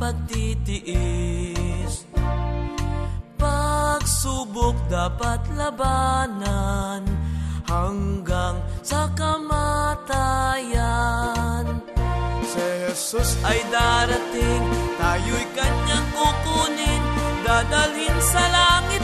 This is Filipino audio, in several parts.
Pagtitiis. Pagsubok dapat labanan hanggang sa kamatayan. Si Jesus ay darating, tayo'y kanyang kukunin, dadalhin sa langit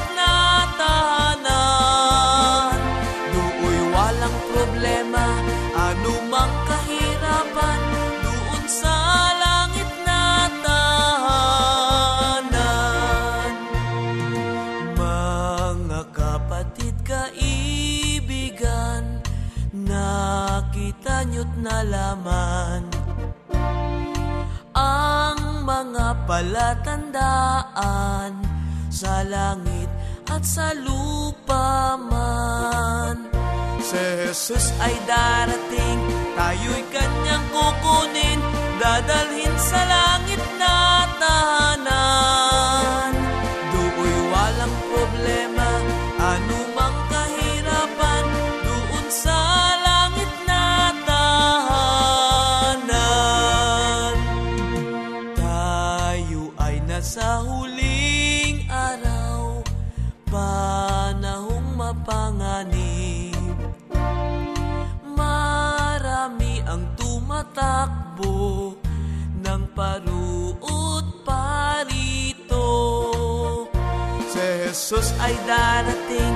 nalaman ang mga palatandaan sa langit at sa lupa man. Si Jesus ay darating, tayo'y kanyang kukunin, dadalhin sa langit na tahanan. Jesus ay darating,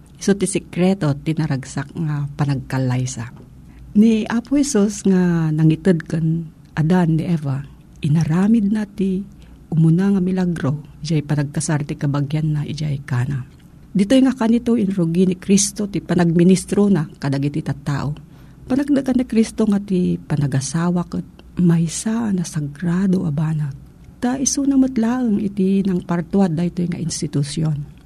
iso ti sikreto tinaragsak nga panagkalaysa. Ni Apo Isos nga nangitid kan Adan ni Eva, inaramid na ti umuna nga milagro, ijay panagkasar ti kabagyan na ijay kana. Dito nga kanito inrugi ni Kristo ti panagministro na kadagiti tattao. Panagdagan ni Kristo nga ti panagasawa kat maysa na sagrado abanag. Ta iso na matlaang iti ng partuad da ito nga institusyon.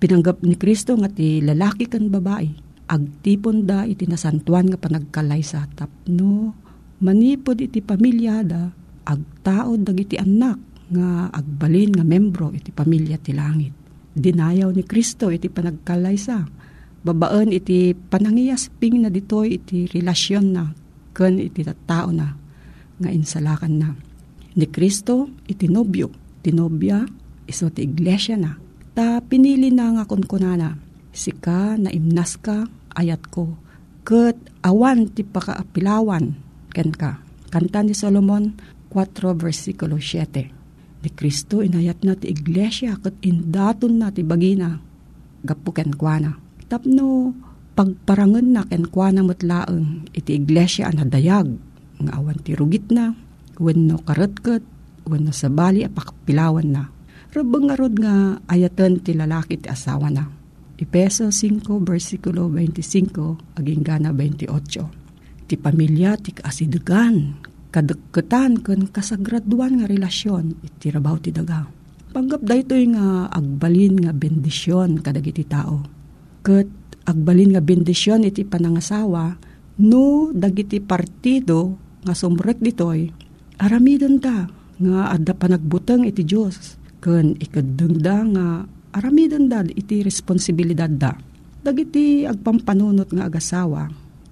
Pinanggap ni Kristo nga ti lalaki kan babae. Agtipon da iti nasantuan nga panagkalay sa tapno. Manipod iti pamilyada. Agtaod dagiti anak nga agbalin nga membro iti pamilya ti langit dinayaw ni Kristo iti panagkalaysa. Babaan iti panangiyasping na ditoy iti relasyon na ken iti tao na nga insalakan na. Ni Kristo iti nobyo, tinobya iso ti iglesia na. Ta pinili na nga kunkunana, sika na imnas ka ayat ko. Ket awan ti pakaapilawan ken ka. Kanta ni Solomon 4 versikulo 7 ni Kristo inayat na ti iglesia kat indaton na ti bagina gapu ken kuana. Tapno pagparangan na ken kuana matlaeng iti iglesia ana dayag nga awan ti rugit na wenno karetket wenno sabali apakpilawan na. Rabang nga ayatan ti lalaki ti asawa na. Ipeso 5 versikulo 25 aging gana 28. Ti pamilya ti kaasidegan kadagkatan ken kasagraduan nga relasyon iti rabaw ti daga. Panggap daytoy nga agbalin nga bendisyon kadagiti tao. Ket agbalin nga bendisyon iti panangasawa no dagiti partido nga sumrek ditoy aramidon da nga adda panagbuteng iti Dios ken ikadengda nga aramidon da iti responsibilidad da. Dagiti agpampanunot nga agasawa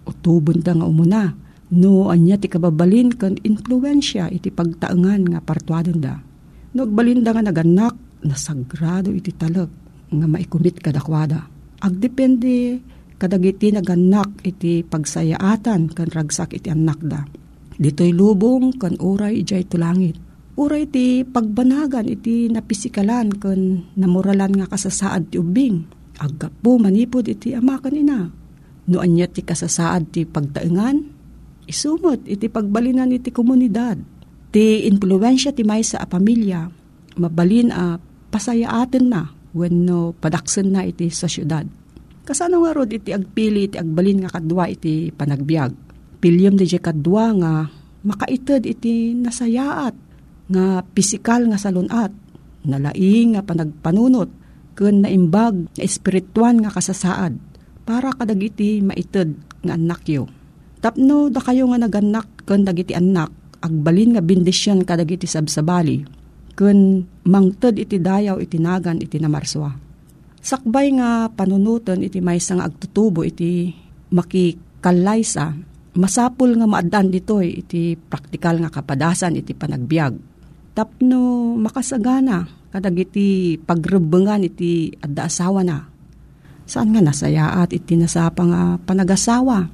utubon da nga umuna No, anya ti kababalin kan influensya iti pagtaengan nga partuadon da. No, agbalinda nga naganak na sagrado iti talek nga maikumit kadakwada. Agdepende kadagiti naganak iti pagsayaatan kan ragsak iti anak da. Dito'y lubong kan uray ijay tulangit. Uray ti pagbanagan iti napisikalan kan namoralan nga kasasaad ti ubing. Aggapo manipod iti ama kanina. No anya ti kasasaad ti pagtaengan, isumot iti pagbalinan iti komunidad. Ti influensya ti may sa pamilya, mabalin a pasayaaten na wenno padaksen na iti sa syudad. Kasano nga rod iti agpili iti agbalin nga kadwa iti panagbiag. Pilyam di kadwa nga makaited iti nasayaat nga pisikal nga salunat, nalaing nga panagpanunot, ken naimbag nga espirituan nga kasasaad, para kadagiti maited nga anakyo Tapno da kayo nga naganak ken dagiti anak agbalin nga bendisyon kadagiti sabsabali ken mangted iti dayaw iti nagan iti namarswa. Sakbay nga panunutan iti maysa nga agtutubo iti makikalaysa masapul nga maaddan ditoy iti praktikal nga kapadasan iti panagbiag. Tapno makasagana kadagiti pagrebengan iti adda asawa na. Saan nga nasayaat iti nasapa nga panagasawa?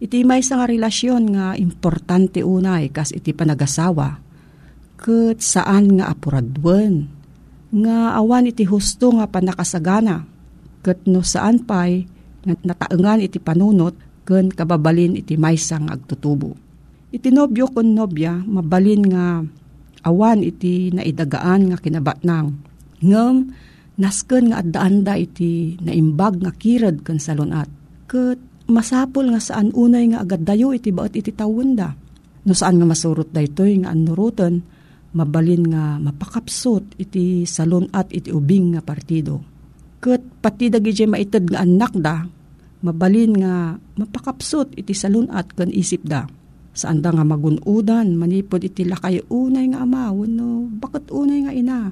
Iti may nga relasyon nga importante unay kas iti panagasawa. Kat saan nga apuradwen. Nga awan iti husto nga panakasagana. Kat no saan pa'y nataengan iti panunot ken kababalin iti maysa nga agtutubo. Iti nobyo kon nobya mabalin nga awan iti naidagaan nga kinabatnang. Ngem nasken nga addaanda iti naimbag nga kirad ken salunat. Ket masapol nga saan unay nga agad dayo iti baot iti tawenda. No saan nga masurot da ito nga anurutan, mabalin nga mapakapsot iti salon at iti ubing nga partido. Kat pati dagi maitad nga anak da, mabalin nga mapakapsot iti salon at kan isip da. Saan da nga magunudan, manipod iti lakay unay nga ama, wano, bakit unay nga ina?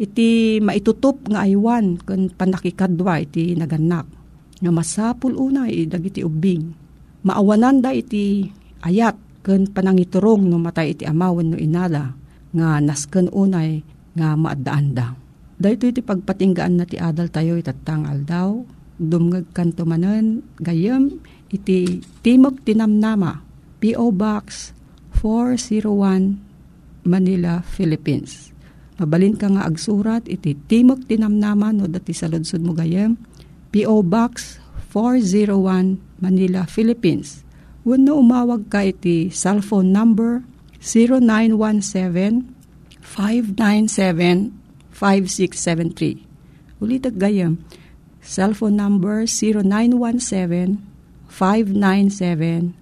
Iti maitutup nga aywan kan panakikadwa iti naganak nga masapul unay dagiti ubing. Maawanan da iti ayat ken panangiturong no matay iti amawan no inala nga nasken unay nga maadaan da. Dahito iti pagpatinggaan na ti adal tayo itatangal daw, dumngag kanto manen, gayem iti Timog Tinamnama, P.O. Box 401, Manila, Philippines. Mabalin ka nga agsurat iti Timog Tinamnaman no dati sa Ludsud mo gayem. P.O. Box 401 Manila, Philippines. Wano umawag ka iti cellphone number 0917-597-5673. Ulit at gayam, cellphone number 0917-597-5673.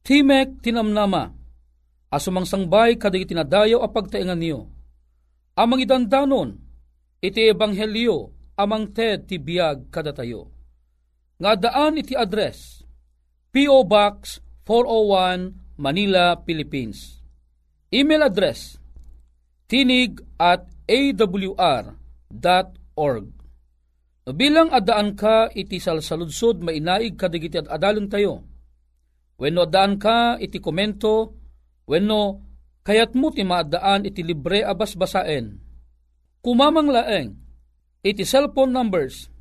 Timek tinamnama asumang sangbay kadag itinadayaw a pagtaingan niyo. Amang idandanon, iti ebanghelyo, amang ted ti biyag kada tayo. Nga daan iti address, P.O. Box 401 Manila, Philippines. Email address, tinig at awr.org. Bilang adaan ka iti salsaludsod mainaig kadigiti at adalon tayo. When no adaan ka iti komento, wenno kayat mo ti maadaan iti libre abas basaen. Kumamang laeng, iti cellphone numbers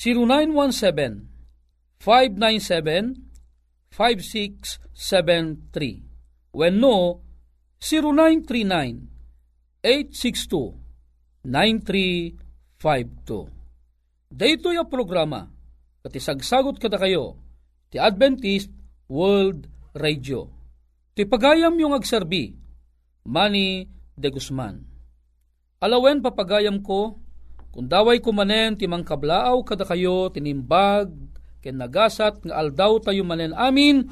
0917 597 5673 wenno 0939 862 9352 Dito yung programa. Kati sagsagot kada kayo ti Adventist World Radio Ti pagayam yung agserbi, Manny de Guzman. Alawen papagayam ko, kung daway ko manen ti mangkablaaw kada kayo tinimbag, ken nagasat nga aldaw tayo manen amin,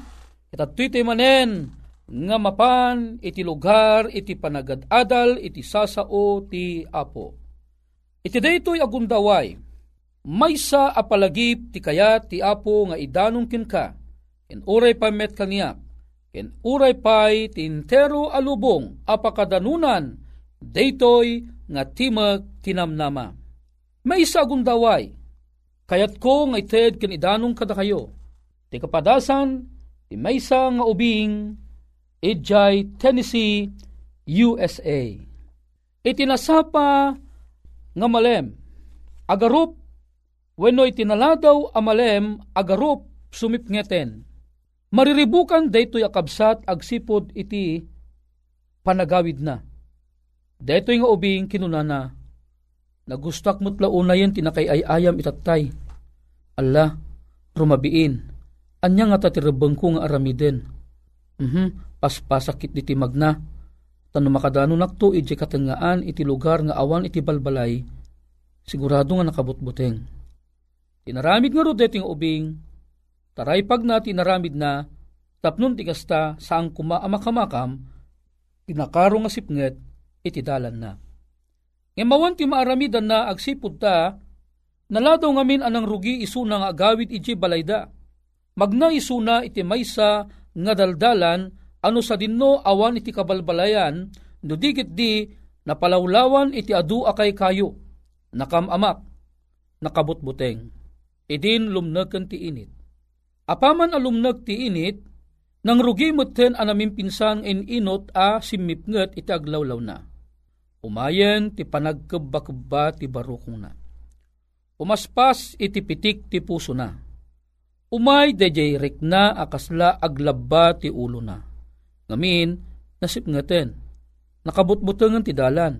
itatoy tayo manen, nga mapan iti lugar iti panagadadal iti sasao ti apo. Iti daytoy agundaway, maysa apalagip ti kaya ti apo nga idanong kinka, ken uray pamet kaniyak, ken uray pay tintero alubong apakadanunan daytoy nga timag tinamnama. May isa gundaway, kayat ko nga ited ken idanong kada kayo, ti kapadasan ti maysa nga ubing Ijay, Tennessee, USA. Itinasapa nga malem, agarup, wenno itinaladaw amalem, agarup sumipngeten mariribukan daytoy akabsat agsipod iti panagawid na. Daytoy nga ubing kinunana, nagustak mo't launayan tinakay ay ayam itatay. Allah, rumabiin, anya nga tatirabang ko nga aramiden. Mhm, paspasakit diti magna, tano makadano nakto iti katangaan iti lugar nga awan iti balbalay, sigurado nga nakabutbuteng. Tinaramid nga ro deting ubing, Taray pag na tinaramid na, tapnon tigasta saang kuma amakamakam, tinakaro nga sipnget, itidalan na. Ngemawan ti maaramidan na agsipod ta, naladaw ngamin anang rugi isuna nga agawid iti balayda. Magna isuna iti maysa nga daldalan, ano sa dinno awan iti kabalbalayan, no digit di napalawlawan iti adu akay kayo, nakamamak, nakabutbuteng, idin lumnaken ti init Apaman alumnag ti init, nang rugi muten anamin pinsan in inot a simipnget iti aglawlaw na. Umayen ti panagkebba ti barukong na. Umaspas iti pitik ti puso na. Umay dejay na akasla aglabba ti ulo na. Ngamin, nasipngeten. Nakabutbutangan ti dalan.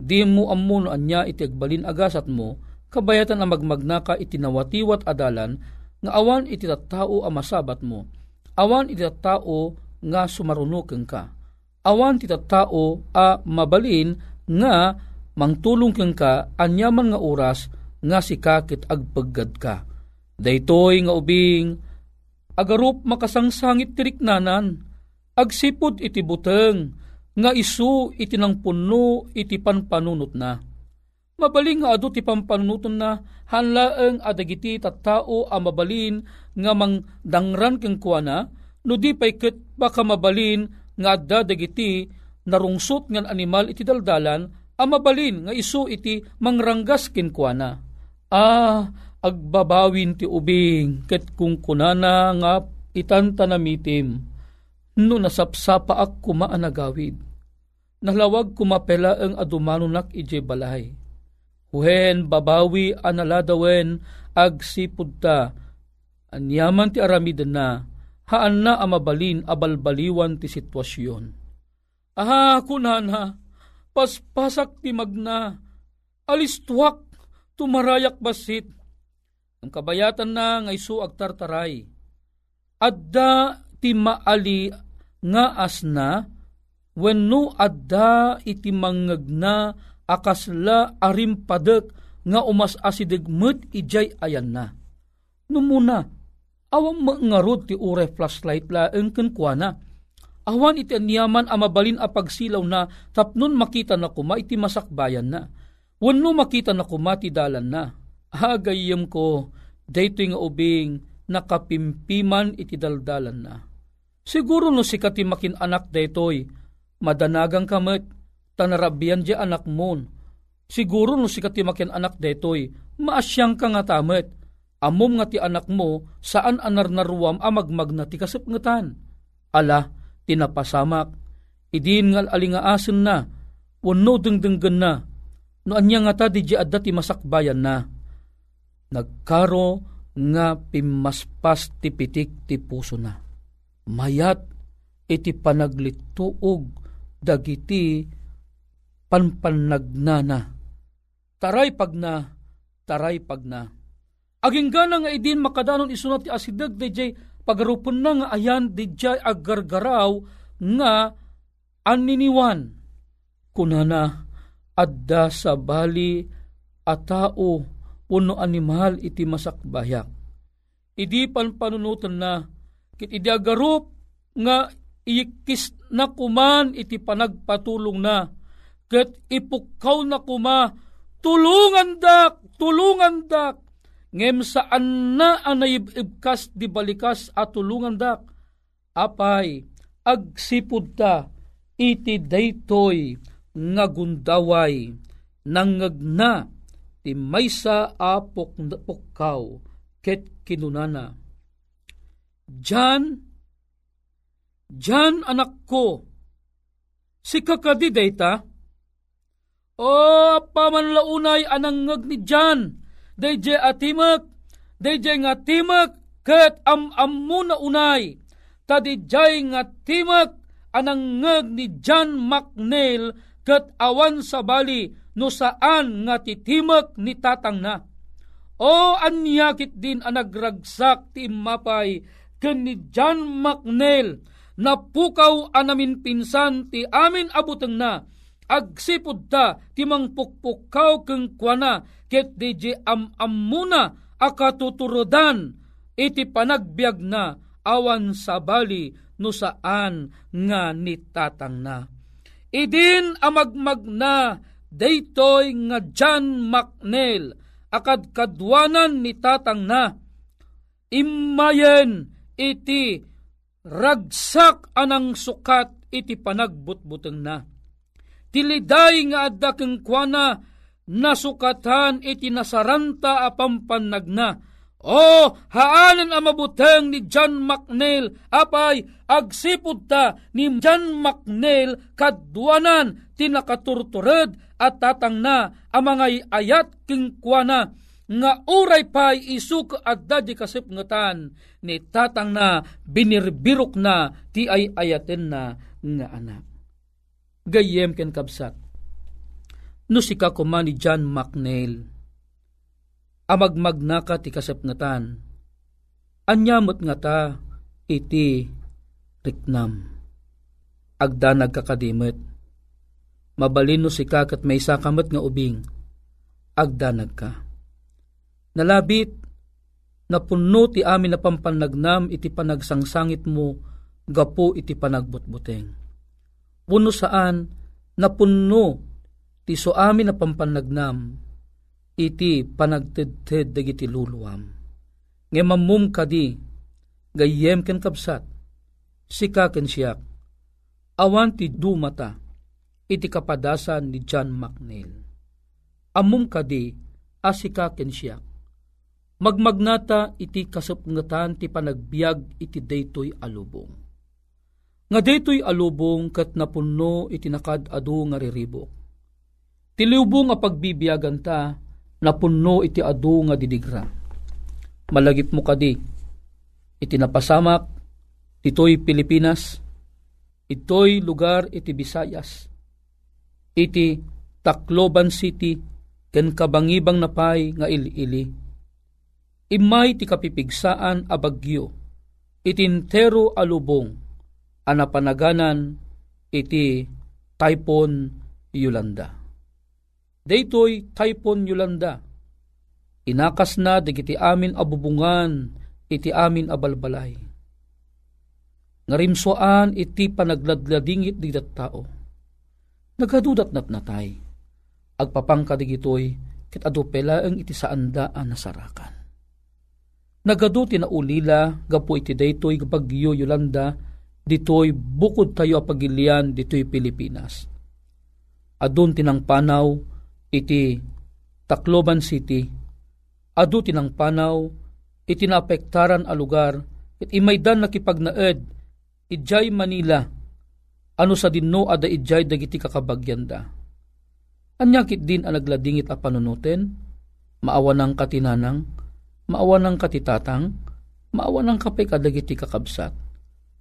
Di mo ammo no anya iti agbalin agasat mo, kabayatan ang magmagnaka iti nawatiwat adalan nga awan iti tao a masabat mo, awan iti tao nga sumarunuken ka, awan ti tao a mabalin nga mangtulong kang ka anyaman nga oras nga si kakit agpaggad ka. Daytoy nga ubing agarup makasangsangit tiriknanan agsipod iti buteng nga isu iti nang puno iti panpanunot na. Mabaling nga adu ti pampanunuton na hanlaeng adagiti tattao a mabalin nga mang dangran keng kuana no di pay ket baka mabalin nga adda dagiti narungsot ngan animal iti daldalan a mabalin nga isu iti mangranggas ken kuana. Ah, agbabawin ti ubing ket kung kunana nga itanta namitim no nasapsapa ak kumaanagawid. Nalawag kumapela ang adumanunak ije balay. Huhen babawi analadawen ag sipud ta. Anyaman ti aramid na, haan na amabalin abalbaliwan ti sitwasyon. Aha, kunana, paspasak ti magna, alistuak, tumarayak basit. Ang kabayatan na nga isu agtartaray. Adda ti maali nga asna, wenno adda iti mangagna akasla arimpadek nga umas asidegmet ijay ayan na. Numuna, awang mangarod ti ure flashlight la engken kuana. Awan iti anyaman amabalin a pagsilaw na tapnon makita na kuma iti masakbayan na. Wano makita na kuma ti dalan na. Hagayem ko, dayto nga ubing nakapimpiman iti daldalan na. Siguro no si katimakin anak daytoy, madanagang kamet, tanarabian di anak mon. Siguro no si katimakin anak daytoy, maasyang ka nga tamet, amom nga ti anak mo, saan anar naruam amagmag na ti kasapngatan. Ala, tinapasamak, idin ngal alingaasen na, wano dengdenggen na, no anya nga ta di adda ti masakbayan na. Nagkaro nga pimaspas ti pitik ti puso na. Mayat iti panaglituog dagiti panpanagnana. Taray pag na, taray pag na. Aging gana nga idin makadanon isunat ti asidag DJ pagarupon na nga ayan DJ agargaraw nga aniniwan. Kunana adda sa bali a tao puno animal iti masakbayak. Idi pan panunutan na, kit idi agarup nga iyikis na kuman iti panagpatulong na, ket ipukaw na kuma, tulungan dak, tulungan dak, ngem saan na anayibibkas di balikas at tulungan dak, apay, agsipud ta, iti daytoy nga gundaway, nangagna, ti maysa a pukkaw ket kinunana. Jan, Jan anak ko, si kakadi dayta, o pamanlaunay anangag ni Jan, dayje atimak, dayje nga timak, ket am amuna unay, tadijay nga timak, anangag ni John McNeil ket awan sa bali no saan nga titimak ni tatang na. O anyakit din ang nagragsak ti mapay ken ni John McNeil na pukaw anamin pinsan ti amin abuteng na agsipod ta ti mangpukpukaw keng kuana ket di am amuna akatuturodan iti panagbiag na awan sa bali no saan nga ni tatang na. Idin amagmag na daytoy nga John McNeil akad kadwanan ni tatang na imayen iti ragsak anang sukat iti panagbutbuteng na. Tiliday nga adda keng kuana nasukatan iti nasaranta apampanag na. O, haanan ang mabuteng ni John McNeil, apay, agsipod ta ni John McNeil kadwanan tinakaturtured at tatang na ang mga ayat kingkwana nga uray pay isuk at dadi kasipngatan ni tatang na binirbirok na ti ay ayaten na nga anak. Gayem ken kabsat. No si kuma ni John McNeil, amagmag ka ti kasipngatan, anyamot nga ta iti riknam. agda nagkakadimot. Mabalino si kakat may sakamat nga ubing, agda nagka. Nalabit, napuno ti amin na pampanagnam iti panagsangsangit mo, gapo iti panagbutbuteng. Puno saan, napuno ti so amin na pampanagnam, iti panagtedted dagiti luluwam. Ngemamum kadi, gayem ken kapsat, sika ken siyak, awan ti dumata, iti kapadasan ni John McNeil. Amum kadi, asika ken siyak, magmagnata iti kasapngatan ti panagbiag iti daytoy alubong. Nga daytoy alubong kat napunno iti nakad adu nga riribok. Tilubong nga pagbibiyagan ta, napunno iti adu nga didigra. Malagip mo kadi, iti napasamak, ito'y Pilipinas, ito'y lugar iti Visayas, iti Tacloban City, ken kabangibang napay nga ili-ili. Imay ti kapipigsaan a bagyo, itintero alubong, anapanaganan iti Typhoon Yolanda. Daytoy Typhoon Yolanda, inakas na digiti amin abubungan iti amin abalbalay. Ngarimsoan iti panagladladingit di tao. Nagadudat nat natay. Agpapangka digitoy kit adupela ang iti saandaan nasarakan. Nagadu tinaulila gapo iti daytoy bagyo Yolanda ditoy bukod tayo apagilian ditoy Pilipinas. Adun tinang panaw iti Tacloban City, adu tinang panaw iti naapektaran a lugar it imaydan nakipagnaed idjay Manila ano sa dinno ada idjay dagiti kakabagyanda. Anyakit din ang nagladingit a panunuten, maawa ng katinanang, maawa ng katitatang, maawa ng kapay kadagiti kakabsat,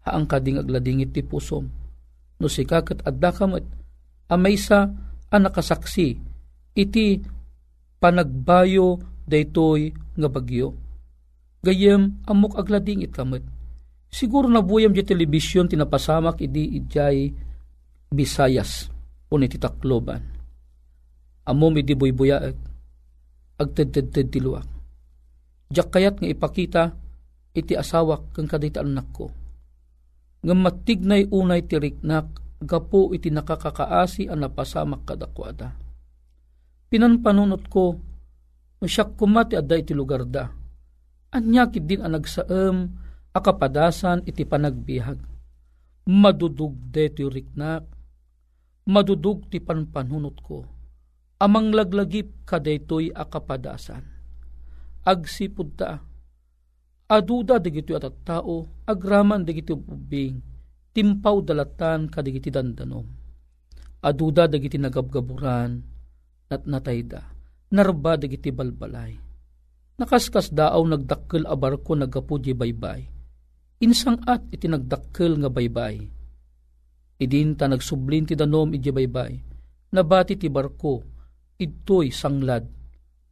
haang kading agladingit ti pusom, no si kakat adda kamat, amay sa ang nakasaksi, iti panagbayo daytoy nga bagyo. Gayem amok agladingit kamat, Siguro na buyam di telebisyon tinapasamak idi idjay Bisayas un iti Tacloban. Amom idi buybuyaag agtedted ti luwak. Diyak kayat nga ipakita iti asawak kang kadita anak ko. Nga matignay unay ti riknak gapo iti nakakakaasi ang napasamak kadakwada. Pinanpanunot ko, masyak kumati adda iti lugar da. Anyakid din ang nagsaam akapadasan iti panagbiag. Madudug deto riknak, madudug ti panpanunot ko. Amang laglagip kadetoy akapadasan. Agsipud ta, aduda digito at tao, agraman digito ubing, timpaw dalatan kadigiti dandanom. Aduda digiti nagabgaburan, nat natayda, narba digiti balbalay. Nakaskas daaw nagdakkel a barko nagapudye baybay insang at iti nagdakkel nga baybay. Idin ta nagsublin ti danom iti baybay, nabati ti barko, ito'y sanglad,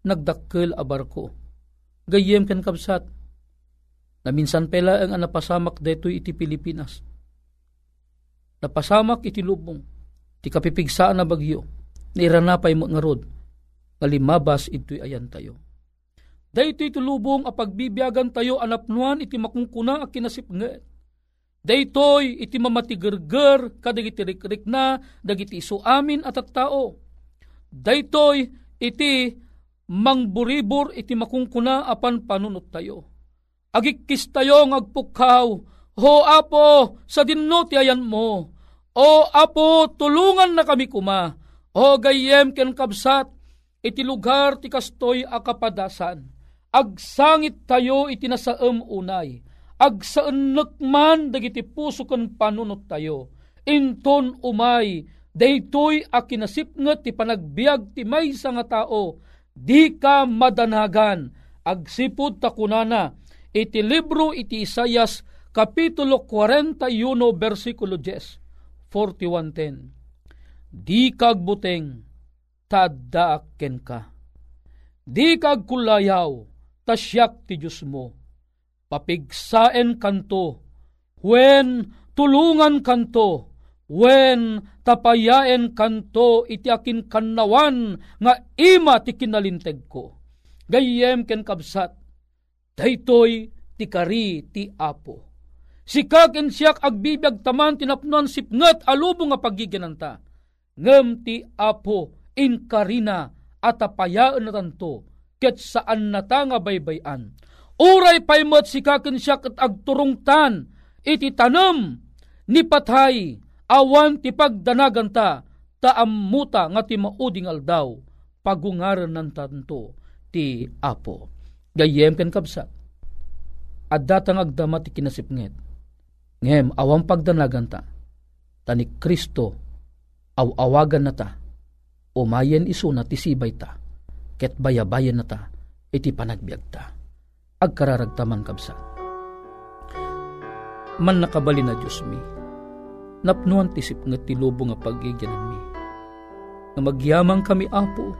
nagdakkel a barko. Gayem ken kapsat, na minsan pela ang napasamak detoy iti Pilipinas. Napasamak iti lubong, ti kapipigsaan na bagyo, nairanapay mo nga rod, nga limabas ito'y ayan tayo Daytoy tulubong a pagbibiyagan tayo anapnuan iti makungkuna a kinasipnget. Daytoy iti mamatigerger kadagiti rikrik na dagiti iso amin at at tao. Daytoy iti mangburibor iti makungkuna apan panunot tayo. Agikis tayo ngagpukaw, Ho apo, sa dinno ayan mo. O apo, tulungan na kami kuma. O gayem ken kabsat, iti lugar ti kastoy akapadasan. Agsangit tayo iti nasaem unay, agsaanek man dagiti puso ken panunot tayo, inton umay, daytoy a kinasipnget ti panagbiag ti maysa nga tao, di ka madanagan, agsipud ta kunana, iti libro iti Isayas, Kapitulo 41, versikulo 10, 41.10. Di kagbuteng, tadaaken ka. Di kagkulayaw, tasyak ti Diyos mo. Papigsaen kanto, when tulungan kanto, When tapayaen kanto iti akin kannawan nga ima ti kinalinteg ko. Gayem ken kabsat, daytoy ti kari ti apo. Sikag en siyak agbibiyag taman tinapnon sipnget alubo nga pagiginanta. Ngem ti apo in karina at apayaan na tanto ket saan nata nga baybayan. Uray paymot sikaken siyak at agturungtan iti tanam ni patay awan ti pagdanaganta taammuta nga ti mauding aldaw pagungaran ng tanto ti apo. Gayem ken kabsat. Addatang agdama ti kinasipnget Ngem, awang pagdanagan ta, tani Kristo, aw-awagan na ta, umayen iso na tisibay ta, ket bayabayan na ta, iti panagbiag ta. Agkararagtaman kabsa. Man nakabali na Diyos mi, napnuan tisip nga tilubo nga pagigyanan mi. Nga magyamang kami apo,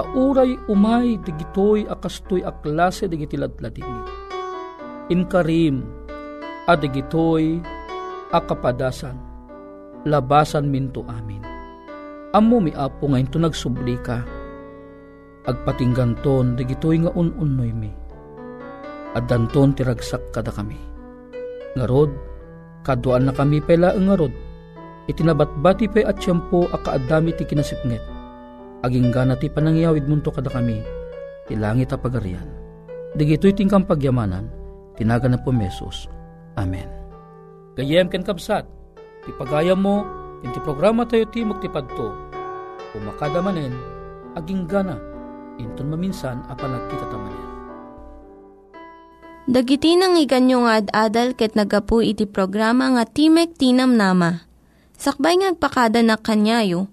tauray umay digitoy akastoy aklase digiti ladladini. Inkarim, adigitoy akapadasan labasan minto amin. Ammo mi apo nga into nagsubli ka agpatingganton digitoy nga ununnoy mi. Adanton tiragsak kada kami. Ngarod kaduan na kami pela ngarod itinabatbati pay at siyampo akaadami ti kinasipnget aging gana ti panangyawid munto kada kami ti langit a pagarian digitoy tingkang pagyamanan tinaga na po mesos Amen. Gayem ken kabsat, ti pagayam mo, inti programa tayo ti padto, umakada manen, aging gana, inton maminsan apan nagkita tamanen. Dagiti nang iganyo nga ad-adal ket nagapu iti programa nga Timek Tinam Nama. Sakbay ngagpakada na kanyayo,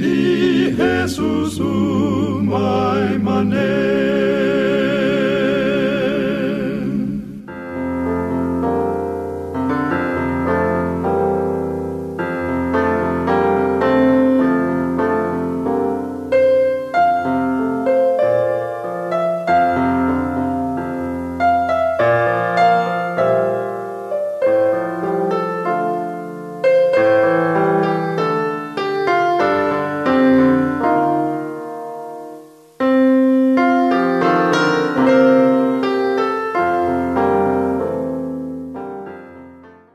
ni Jesusum ai manet.